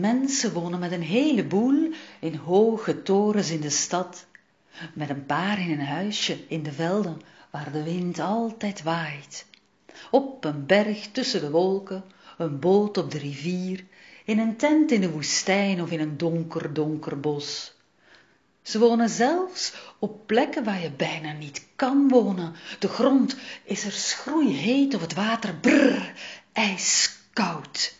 Mensen wonen met een heleboel in hoge torens in de stad, met een paar in een huisje in de velden waar de wind altijd waait. Op een berg tussen de wolken, een boot op de rivier, in een tent in de woestijn of in een donker, donker bos. Ze wonen zelfs op plekken waar je bijna niet kan wonen. De grond is er schroeiheet of het water brrr, ijskoud.